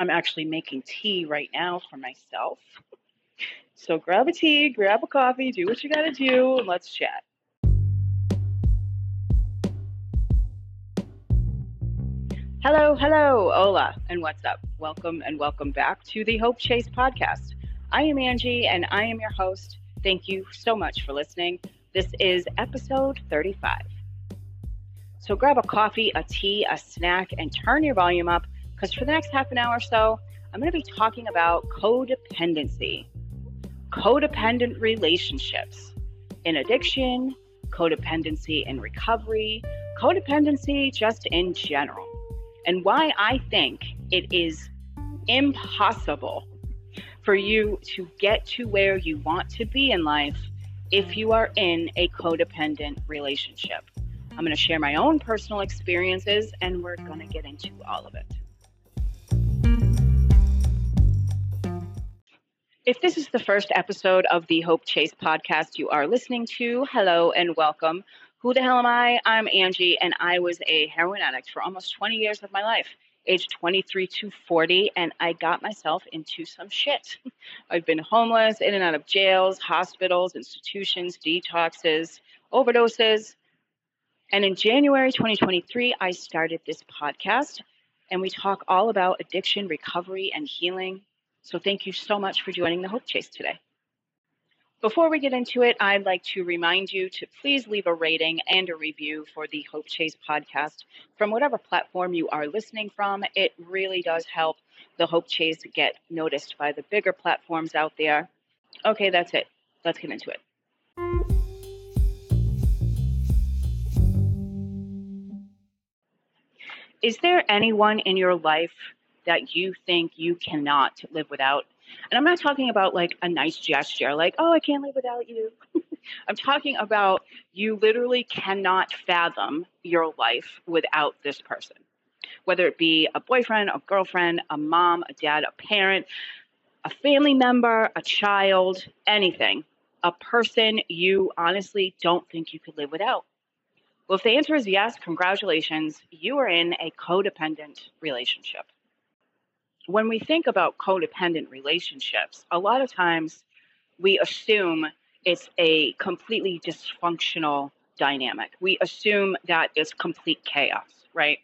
I'm actually making tea right now for myself. So grab a tea, grab a coffee, do what you gotta do, and let's chat. Hello, hello, hola, and what's up? Welcome and welcome back to the Hope Chase podcast. I am Angie and I am your host. Thank you so much for listening. This is episode 35. So grab a coffee, a tea, a snack, and turn your volume up because for the next half an hour or so, I'm going to be talking about codependency, codependent relationships in addiction, codependency in recovery, codependency just in general, and why I think it is impossible for you to get to where you want to be in life if you are in a codependent relationship. I'm going to share my own personal experiences and we're going to get into all of it. If this is the first episode of the Hope Chase podcast you are listening to, hello and welcome. Who the hell am I? I'm Angie, and I was a heroin addict for almost 20 years of my life, age 23 to 40, and I got myself into some shit. I've been homeless, in and out of jails, hospitals, institutions, detoxes, overdoses. And in January 2023, I started this podcast, and we talk all about addiction, recovery, and healing. So thank you so much for joining the Hope Chase today. Before we get into it, I'd like to remind you to please leave a rating and a review for the Hope Chase podcast from whatever platform you are listening from. It really does help the Hope Chase get noticed by the bigger platforms out there. Okay, that's it. Let's get into it. Is there anyone in your life that you think you cannot live without. And I'm not talking about like a nice gesture, like, oh, I can't live without you. I'm talking about you literally cannot fathom your life without this person, whether it be a boyfriend, a girlfriend, a mom, a dad, a parent, a family member, a child, anything, a person you honestly don't think you could live without. Well, if the answer is yes, congratulations, you are in a codependent relationship when we think about codependent relationships, a lot of times we assume it's a completely dysfunctional dynamic. We assume that it's complete chaos, right?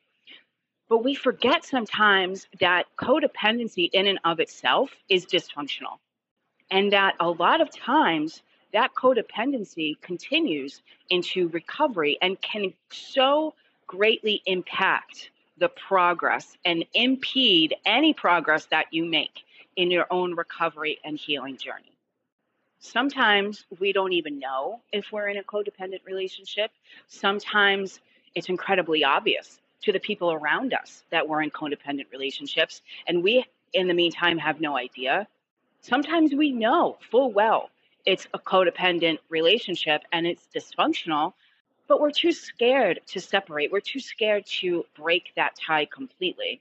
But we forget sometimes that codependency in and of itself is dysfunctional. And that a lot of times that codependency continues into recovery and can so greatly impact the progress and impede any progress that you make in your own recovery and healing journey. Sometimes we don't even know if we're in a codependent relationship. Sometimes it's incredibly obvious to the people around us that we're in codependent relationships, and we, in the meantime, have no idea. Sometimes we know full well it's a codependent relationship and it's dysfunctional, but we're too scared to separate. We're too scared to break that tie completely.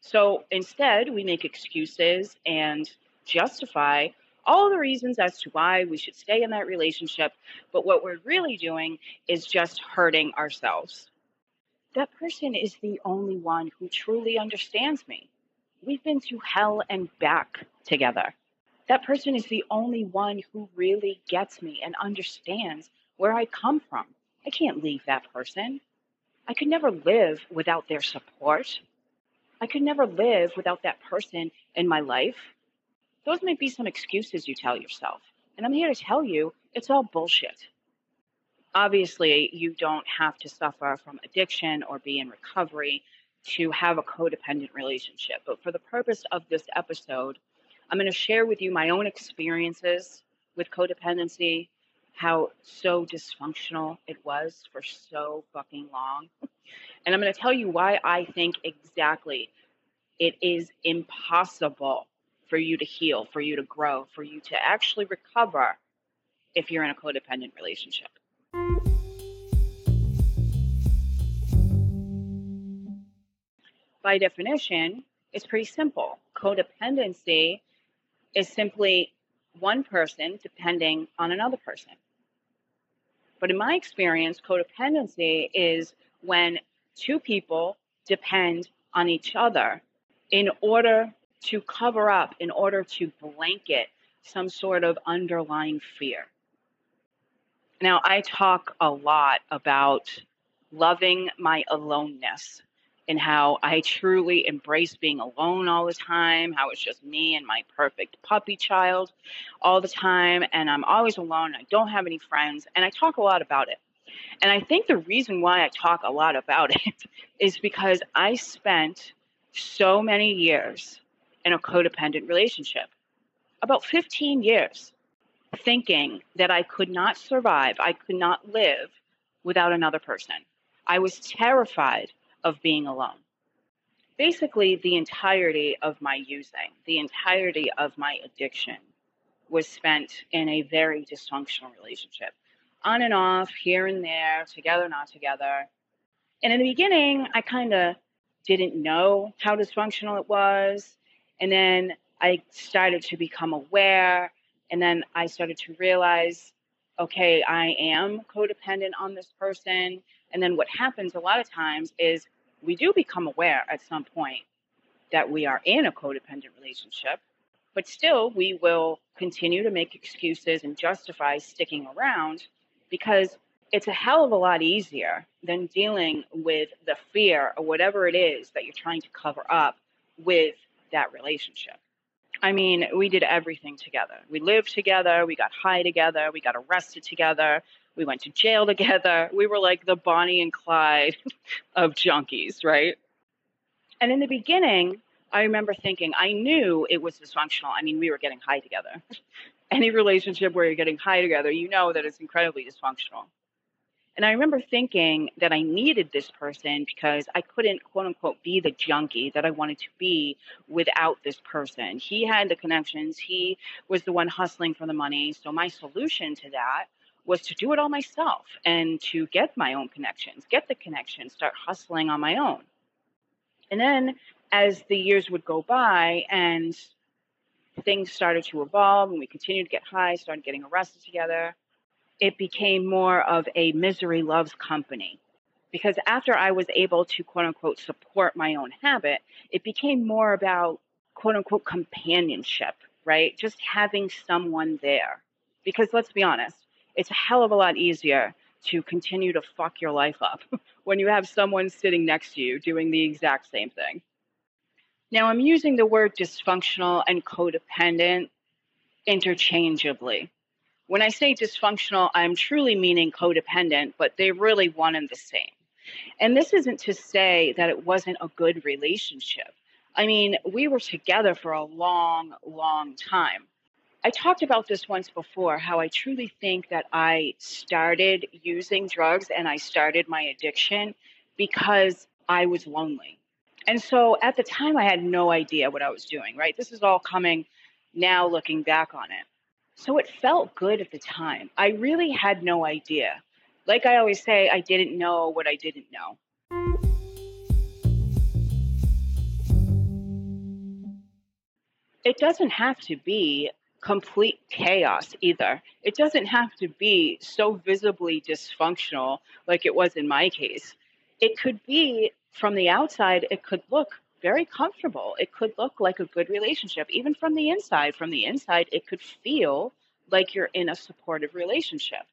So instead, we make excuses and justify all the reasons as to why we should stay in that relationship. But what we're really doing is just hurting ourselves. That person is the only one who truly understands me. We've been through hell and back together. That person is the only one who really gets me and understands where I come from. I can't leave that person. I could never live without their support. I could never live without that person in my life. Those might be some excuses you tell yourself. And I'm here to tell you it's all bullshit. Obviously, you don't have to suffer from addiction or be in recovery to have a codependent relationship. But for the purpose of this episode, I'm going to share with you my own experiences with codependency, how so dysfunctional it was for so fucking long. And I'm going to tell you why I think exactly it is impossible for you to heal, for you to grow, for you to actually recover if you're in a codependent relationship. By definition, it's pretty simple. Codependency is simply one person depending on another person. But in my experience, codependency is when two people depend on each other in order to cover up in order to blanket some sort of underlying fear. Now, I talk a lot about loving my aloneness and how I truly embrace being alone all the time, how it's just me and my perfect puppy child all the time, and I'm always alone. I don't have any friends, and I talk a lot about it. And I think the reason why I talk a lot about it is because I spent so many years in a codependent relationship about 15 years thinking that I could not survive, I could not live without another person. I was terrified of being alone. Basically, the entirety of my using, the entirety of my addiction was spent in a very dysfunctional relationship. On and off, here and there, together, not together. And in the beginning, I kind of didn't know how dysfunctional it was. And then I started to become aware. And then I started to realize okay, I am codependent on this person. And then what happens a lot of times is we do become aware at some point that we are in a codependent relationship, but still we will continue to make excuses and justify sticking around because it's a hell of a lot easier than dealing with the fear or whatever it is that you're trying to cover up with that relationship. I mean, we did everything together. We lived together, we got high together, we got arrested together, we went to jail together. We were like the Bonnie and Clyde of junkies, right? And in the beginning, I remember thinking, I knew it was dysfunctional. I mean, we were getting high together. Any relationship where you're getting high together, you know that it's incredibly dysfunctional. And I remember thinking that I needed this person because I couldn't, quote unquote, be the junkie that I wanted to be without this person. He had the connections, he was the one hustling for the money. So my solution to that was to do it all myself and to get my own connections, get the connections, start hustling on my own. And then as the years would go by and things started to evolve and we continued to get high, started getting arrested together, it became more of a misery loves company. Because after I was able to quote unquote support my own habit, it became more about quote unquote companionship, right? Just having someone there. Because let's be honest, it's a hell of a lot easier to continue to fuck your life up when you have someone sitting next to you doing the exact same thing. Now, I'm using the word dysfunctional and codependent interchangeably. When I say dysfunctional, I'm truly meaning codependent, but they're really one and the same. And this isn't to say that it wasn't a good relationship. I mean, we were together for a long, long time. I talked about this once before how I truly think that I started using drugs and I started my addiction because I was lonely. And so at the time, I had no idea what I was doing, right? This is all coming now looking back on it. So it felt good at the time. I really had no idea. Like I always say, I didn't know what I didn't know. It doesn't have to be complete chaos either. It doesn't have to be so visibly dysfunctional like it was in my case. It could be from the outside, it could look very comfortable. It could look like a good relationship, even from the inside. From the inside, it could feel like you're in a supportive relationship.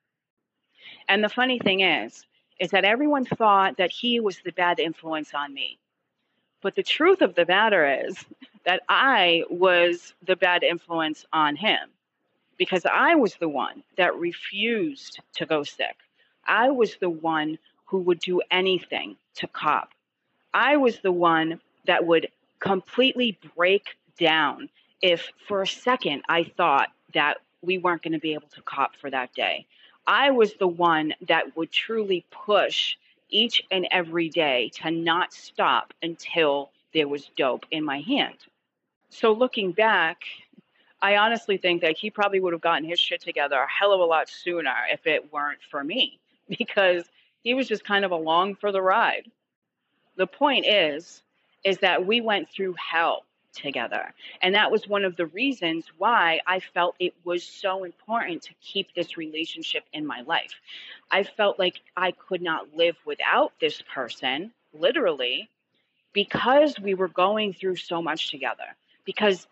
And the funny thing is, is that everyone thought that he was the bad influence on me. But the truth of the matter is that I was the bad influence on him because I was the one that refused to go sick. I was the one who would do anything to cop. I was the one that would completely break down if for a second I thought that we weren't going to be able to cop for that day. I was the one that would truly push each and every day to not stop until there was dope in my hand. So looking back, I honestly think that he probably would have gotten his shit together a hell of a lot sooner if it weren't for me because he was just kind of along for the ride. The point is is that we went through hell together. And that was one of the reasons why I felt it was so important to keep this relationship in my life. I felt like I could not live without this person, literally, because we were going through so much together. Because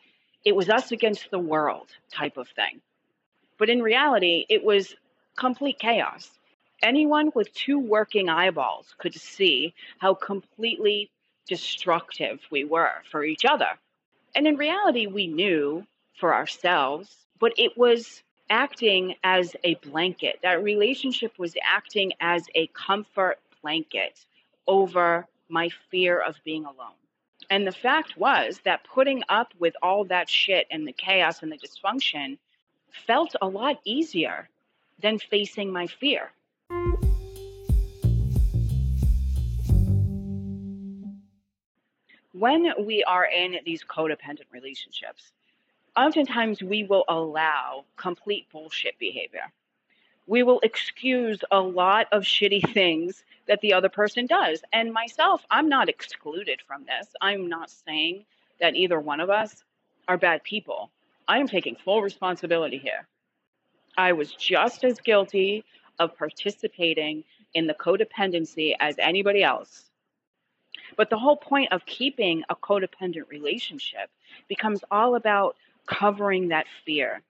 it was us against the world type of thing. But in reality, it was complete chaos. Anyone with two working eyeballs could see how completely destructive we were for each other. And in reality, we knew for ourselves, but it was acting as a blanket. That relationship was acting as a comfort blanket over my fear of being alone. And the fact was that putting up with all that shit and the chaos and the dysfunction felt a lot easier than facing my fear. When we are in these codependent relationships, oftentimes we will allow complete bullshit behavior. We will excuse a lot of shitty things that the other person does. And myself, I'm not excluded from this. I'm not saying that either one of us are bad people. I am taking full responsibility here. I was just as guilty of participating in the codependency as anybody else. But the whole point of keeping a codependent relationship becomes all about covering that fear.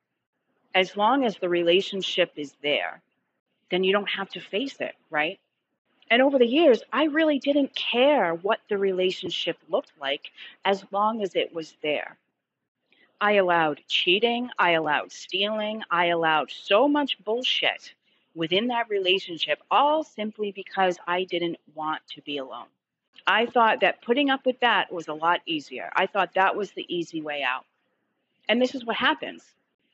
As long as the relationship is there, then you don't have to face it, right? And over the years, I really didn't care what the relationship looked like as long as it was there. I allowed cheating, I allowed stealing, I allowed so much bullshit within that relationship, all simply because I didn't want to be alone. I thought that putting up with that was a lot easier. I thought that was the easy way out. And this is what happens.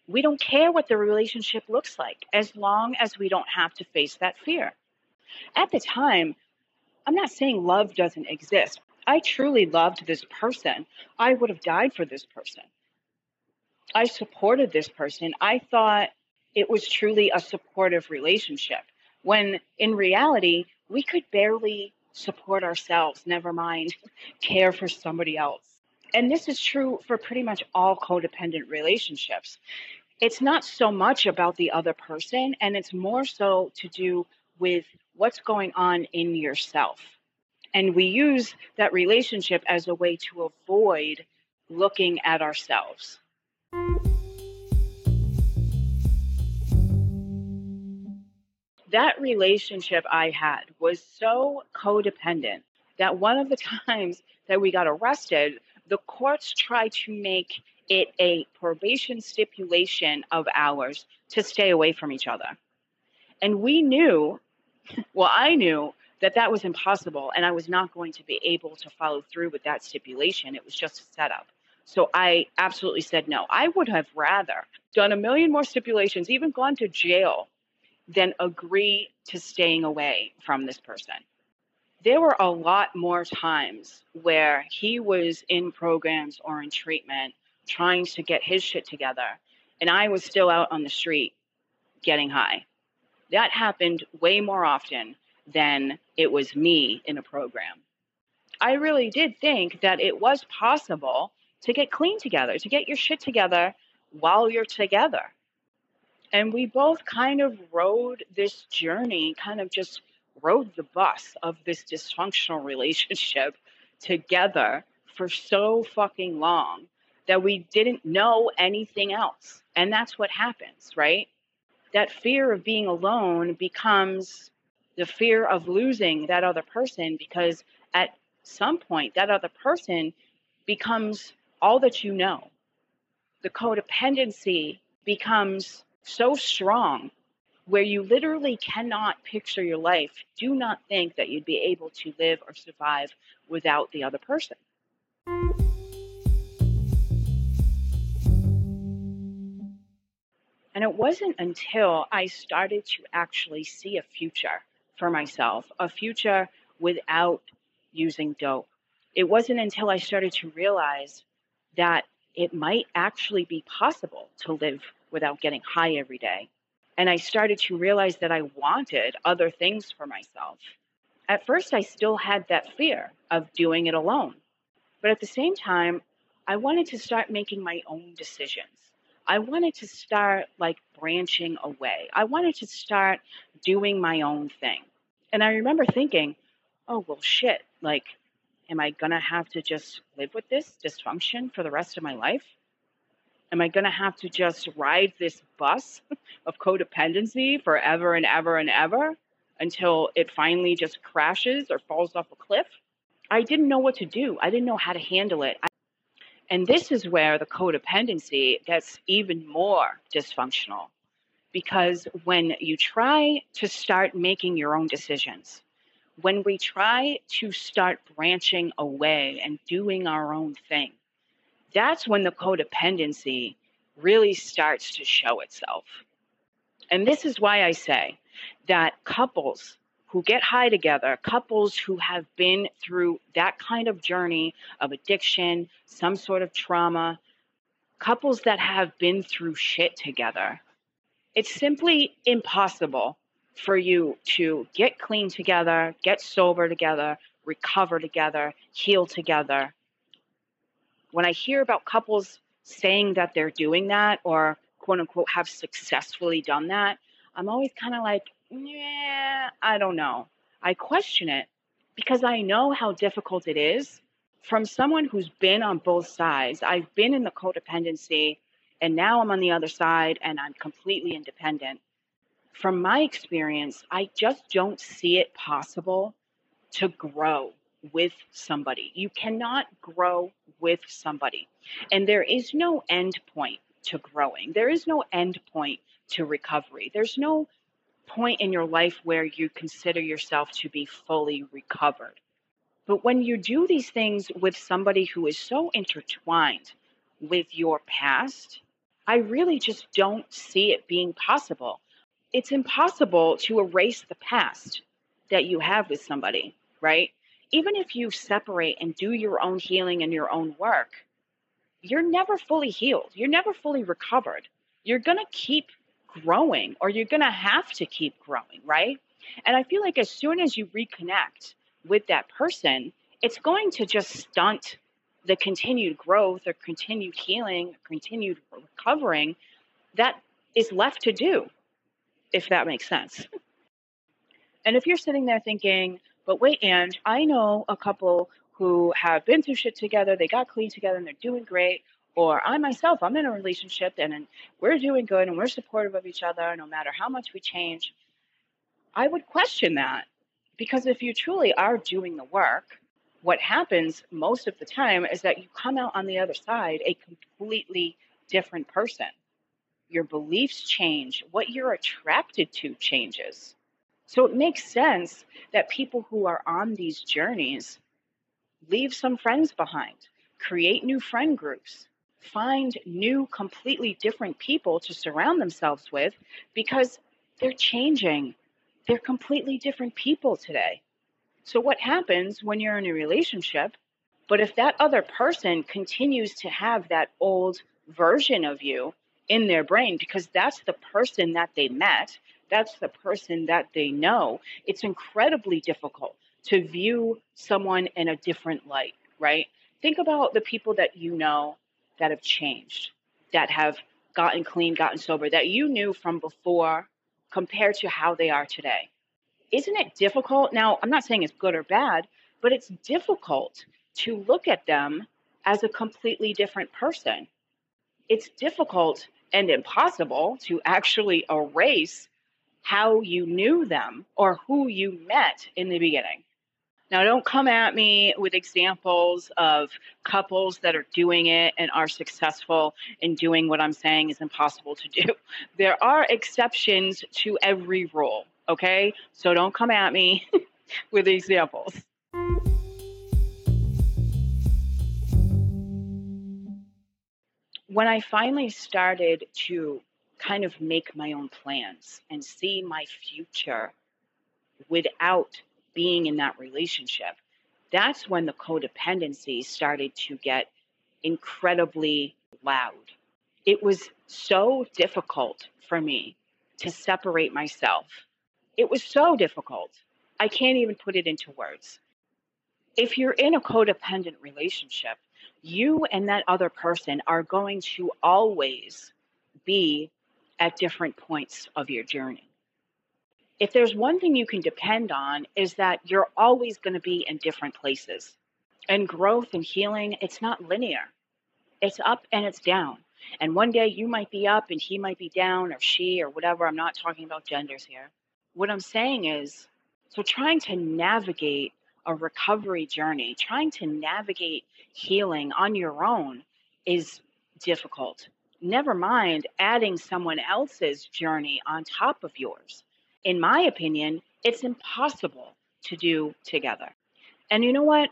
We don't care what the relationship looks like as long as we don't have to face that fear. At the time, I'm not saying love doesn't exist. I truly loved this person. I would have died for this person. I supported this person. I thought it was truly a supportive relationship. When in reality, we could barely support ourselves, never mind care for somebody else. And this is true for pretty much all codependent relationships. It's not so much about the other person, and it's more so to do with what's going on in yourself. And we use that relationship as a way to avoid looking at ourselves. That relationship I had was so codependent that one of the times that we got arrested, the courts tried to make it a probation stipulation of ours to stay away from each other. And we knew, well, I knew that that was impossible and I was not going to be able to follow through with that stipulation. It was just a setup. So I absolutely said no. I would have rather done a million more stipulations, even gone to jail, than agree to staying away from this person. There were a lot more times where he was in programs or in treatment trying to get his shit together, and I was still out on the street getting high. That happened way more often than it was me in a program. I really did think that it was possible to get clean together, to get your shit together while you're together. And we both kind of rode this journey, kind of just rode the bus of this dysfunctional relationship together for so fucking long that we didn't know anything else. And that's what happens, right? That fear of being alone becomes the fear of losing that other person because at some point that other person becomes all that you know. The codependency becomes so strong where you literally cannot picture your life. Do not think that you'd be able to live or survive without the other person. And it wasn't until I started to actually see a future for myself, a future without using dope. It wasn't until I started to realize that it might actually be possible to live without getting high every day. And I started to realize that I wanted other things for myself. At first, I still had that fear of doing it alone. But at the same time, I wanted to start making my own decisions. I wanted to start like branching away. I wanted to start doing my own thing. And I remember thinking, oh, well, shit, like am I going to have to just live with this dysfunction for the rest of my life? Am I going to have to just ride this bus of codependency forever and ever and ever until it finally just crashes or falls off a cliff? I didn't know what to do. I didn't know how to handle it. And this is where the codependency gets even more dysfunctional because when you try to start making your own decisions, when we try to start branching away and doing our own thing, that's when the codependency really starts to show itself. And this is why I say that couples who get high together, couples who have been through that kind of journey of addiction, some sort of trauma, couples that have been through shit together, it's simply impossible for you to get clean together, get sober together, recover together, heal together. When I hear about couples saying that they're doing that or quote unquote have successfully done that, I'm always kind of like, yeah, I don't know. I question it because I know how difficult it is from someone who's been on both sides. I've been in the codependency and now I'm on the other side and I'm completely independent. From my experience, I just don't see it possible to grow with somebody. You cannot grow with somebody. And there is no end point to growing. There is no end point to recovery. There's no point in your life where you consider yourself to be fully recovered. But when you do these things with somebody who is so intertwined with your past, I really just don't see it being possible. It's impossible to erase the past that you have with somebody, right? Even if you separate and do your own healing and your own work, you're never fully healed. You're never fully recovered. You're going to keep growing or you're going to have to keep growing, right? And I feel like as soon as you reconnect with that person, it's going to just stunt the continued growth or continued healing, continued recovering that is left to do, if that makes sense. And if you're sitting there thinking, but wait, and I know a couple who have been through shit together, they got clean together and they're doing great or I myself, I'm in a relationship and, and we're doing good and we're supportive of each other no matter how much we change, I would question that. Because if you truly are doing the work, what happens most of the time is that you come out on the other side a completely different person. Your beliefs change, what you're attracted to changes. So it makes sense that people who are on these journeys leave some friends behind, create new friend groups, find new, completely different people to surround themselves with because they're changing. They're completely different people today. So, what happens when you're in a relationship? But if that other person continues to have that old version of you in their brain, because that's the person that they met, that's the person that they know, it's incredibly difficult to view someone in a different light, right? Think about the people that you know that have changed, that have gotten clean, gotten sober, that you knew from before compared to how they are today. Isn't it difficult? Now, I'm not saying it's good or bad, but it's difficult to look at them as a completely different person. It's difficult and impossible to actually erase how you knew them or who you met in the beginning. Now, don't come at me with examples of couples that are doing it and are successful in doing what I'm saying is impossible to do. There are exceptions to every rule, okay? So don't come at me with examples. When I finally started to kind of make my own plans and see my future without being in that relationship, that's when the codependency started to get incredibly loud. It was so difficult for me to separate myself. It was so difficult. I can't even put it into words. If you're in a codependent relationship, you and that other person are going to always be at different points of your journey if there's one thing you can depend on is that you're always going to be in different places And growth and healing, it's not linear. It's up and it's down. And one day you might be up and he might be down or she or whatever. I'm not talking about genders here. What I'm saying is, so trying to navigate a recovery journey, trying to navigate healing on your own is difficult. Never mind adding someone else's journey on top of yours. In my opinion, it's impossible to do together. And you know what?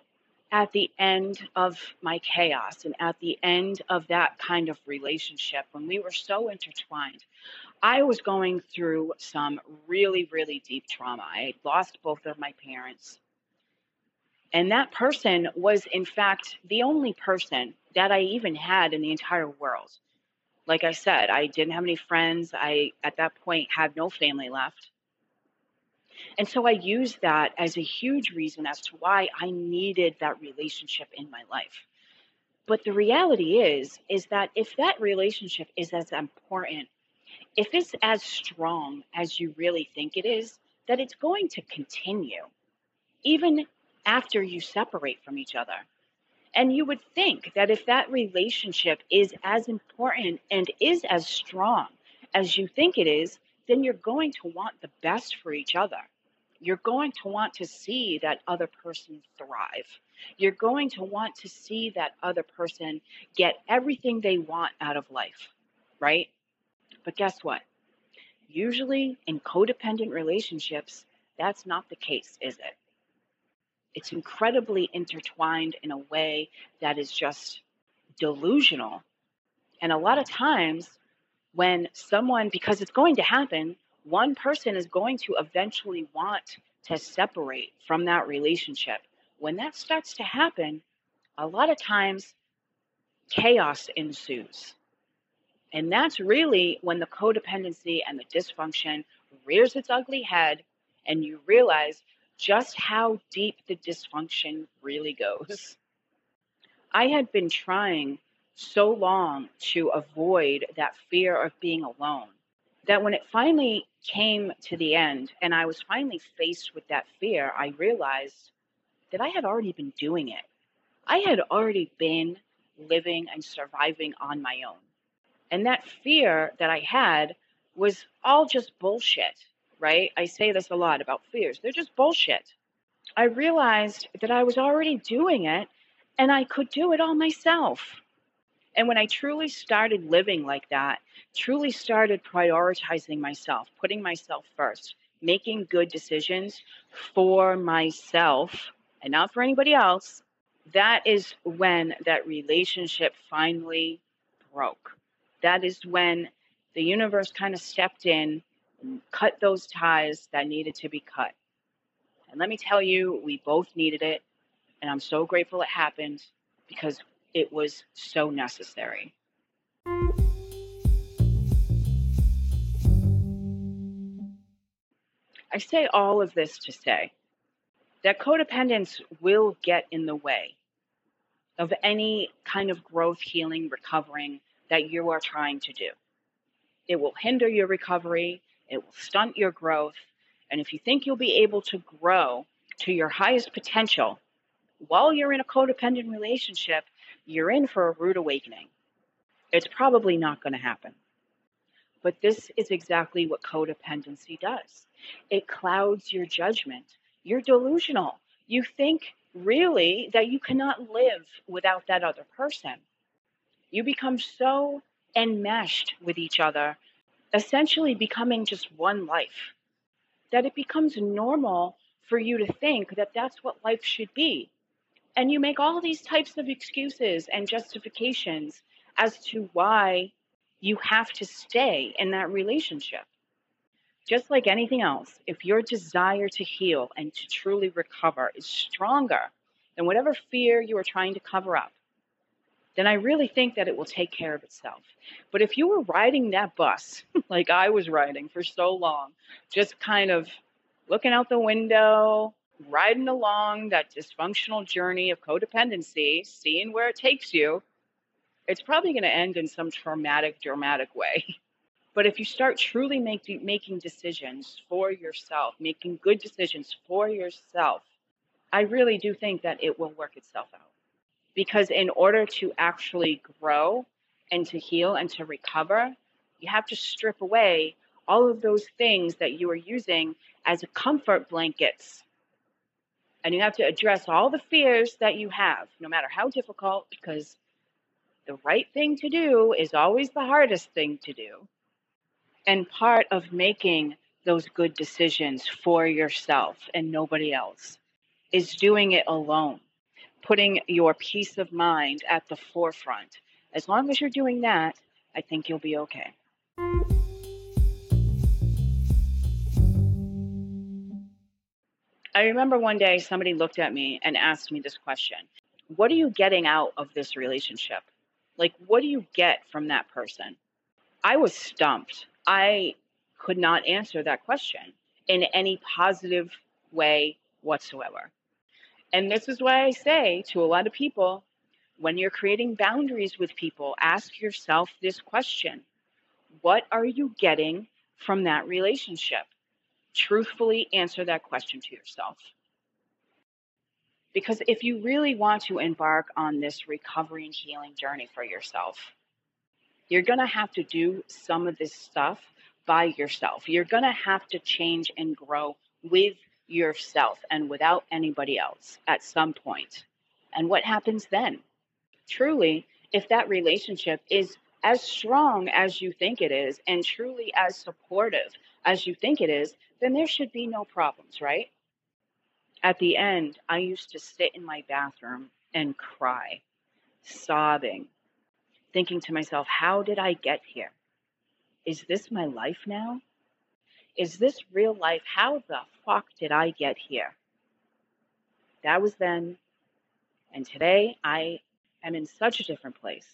At the end of my chaos and at the end of that kind of relationship, when we were so intertwined, I was going through some really, really deep trauma. I lost both of my parents. And that person was, in fact, the only person that I even had in the entire world. Like I said, I didn't have any friends. I, at that point, had no family left. And so I use that as a huge reason as to why I needed that relationship in my life. But the reality is, is that if that relationship is as important, if it's as strong as you really think it is, that it's going to continue. Even after you separate from each other. And you would think that if that relationship is as important and is as strong as you think it is, then you're going to want the best for each other. You're going to want to see that other person thrive. You're going to want to see that other person get everything they want out of life, right? But guess what? Usually in codependent relationships, that's not the case, is it? it's incredibly intertwined in a way that is just delusional. And a lot of times, when someone, because it's going to happen, one person is going to eventually want to separate from that relationship. When that starts to happen, a lot of times chaos ensues. And that's really when the codependency and the dysfunction rears its ugly head, and you realize just how deep the dysfunction really goes. I had been trying so long to avoid that fear of being alone that when it finally came to the end and I was finally faced with that fear, I realized that I had already been doing it. I had already been living and surviving on my own. And that fear that I had was all just bullshit right? I say this a lot about fears. They're just bullshit. I realized that I was already doing it and I could do it all myself. And when I truly started living like that, truly started prioritizing myself, putting myself first, making good decisions for myself and not for anybody else, that is when that relationship finally broke. That is when the universe kind of stepped in and cut those ties that needed to be cut. And let me tell you, we both needed it. And I'm so grateful it happened because it was so necessary. I say all of this to say that codependence will get in the way of any kind of growth, healing, recovering that you are trying to do. It will hinder your recovery. It will stunt your growth. And if you think you'll be able to grow to your highest potential while you're in a codependent relationship, you're in for a rude awakening. It's probably not going to happen. But this is exactly what codependency does it clouds your judgment. You're delusional. You think really that you cannot live without that other person. You become so enmeshed with each other essentially becoming just one life. That it becomes normal for you to think that that's what life should be. And you make all these types of excuses and justifications as to why you have to stay in that relationship. Just like anything else, if your desire to heal and to truly recover is stronger than whatever fear you are trying to cover up, then I really think that it will take care of itself. But if you were riding that bus, like I was riding for so long, just kind of looking out the window, riding along that dysfunctional journey of codependency, seeing where it takes you, it's probably going to end in some traumatic, dramatic way. But if you start truly make, making decisions for yourself, making good decisions for yourself, I really do think that it will work itself out. Because in order to actually grow and to heal and to recover, you have to strip away all of those things that you are using as comfort blankets. And you have to address all the fears that you have, no matter how difficult, because the right thing to do is always the hardest thing to do. And part of making those good decisions for yourself and nobody else is doing it alone, putting your peace of mind at the forefront. As long as you're doing that, I think you'll be okay. I remember one day somebody looked at me and asked me this question What are you getting out of this relationship? Like, what do you get from that person? I was stumped. I could not answer that question in any positive way whatsoever. And this is why I say to a lot of people when you're creating boundaries with people, ask yourself this question What are you getting from that relationship? Truthfully answer that question to yourself. Because if you really want to embark on this recovery and healing journey for yourself, you're going to have to do some of this stuff by yourself. You're going to have to change and grow with yourself and without anybody else at some point. And what happens then? Truly, if that relationship is as strong as you think it is and truly as supportive as you think it is, then there should be no problems, right? At the end, I used to sit in my bathroom and cry, sobbing, thinking to myself, how did I get here? Is this my life now? Is this real life? How the fuck did I get here? That was then. And today, I am in such a different place.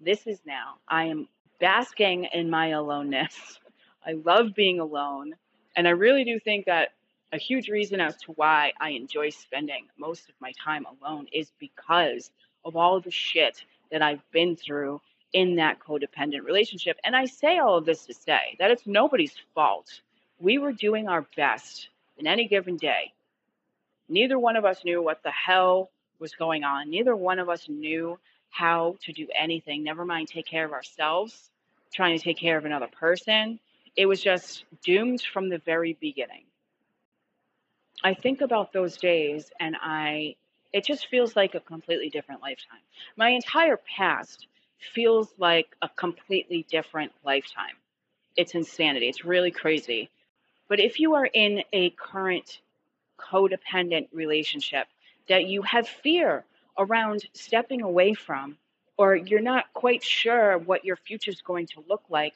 This is now. I am basking in my aloneness. I love being alone. And I really do think that a huge reason as to why I enjoy spending most of my time alone is because of all the shit that I've been through in that codependent relationship. And I say all of this to say that it's nobody's fault. We were doing our best in any given day. Neither one of us knew what the hell was going on. Neither one of us knew how to do anything, never mind take care of ourselves, trying to take care of another person. It was just doomed from the very beginning. I think about those days and I it just feels like a completely different lifetime. My entire past feels like a completely different lifetime. It's insanity. It's really crazy. But if you are in a current codependent relationship that you have fear around stepping away from, or you're not quite sure what your future is going to look like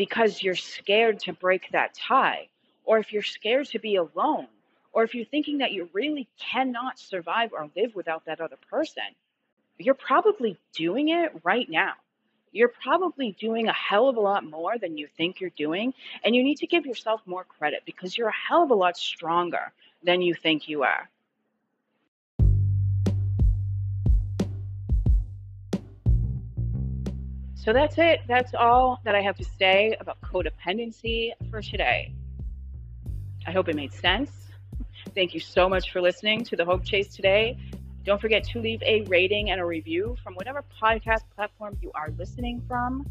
because you're scared to break that tie, or if you're scared to be alone, or if you're thinking that you really cannot survive or live without that other person, you're probably doing it right now. You're probably doing a hell of a lot more than you think you're doing. And you need to give yourself more credit because you're a hell of a lot stronger than you think you are. So that's it. That's all that I have to say about codependency for today. I hope it made sense. Thank you so much for listening to the Hope Chase today. Don't forget to leave a rating and a review from whatever podcast platform you are listening from.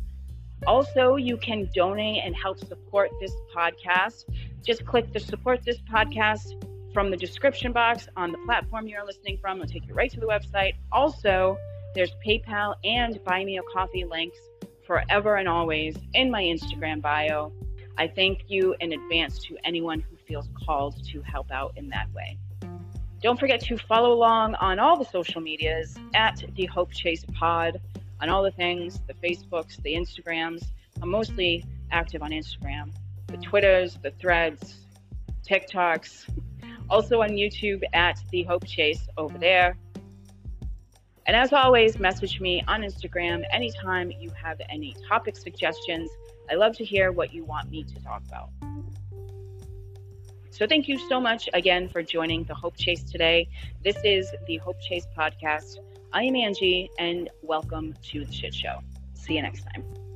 Also, you can donate and help support this podcast. Just click the support this podcast from the description box on the platform you're listening from. It'll take you right to the website. Also, there's PayPal and Buy Me a Coffee links forever and always in my Instagram bio. I thank you in advance to anyone who feels called to help out in that way. Don't forget to follow along on all the social medias at the Hope Chase Pod, on all the things the Facebooks, the Instagrams. I'm mostly active on Instagram, the Twitters, the threads, TikToks, also on YouTube at the Hope Chase over there. And as always, message me on Instagram anytime you have any topic suggestions. I love to hear what you want me to talk about. So thank you so much again for joining the Hope Chase today. This is the Hope Chase podcast. I am Angie, and welcome to the shit show. See you next time.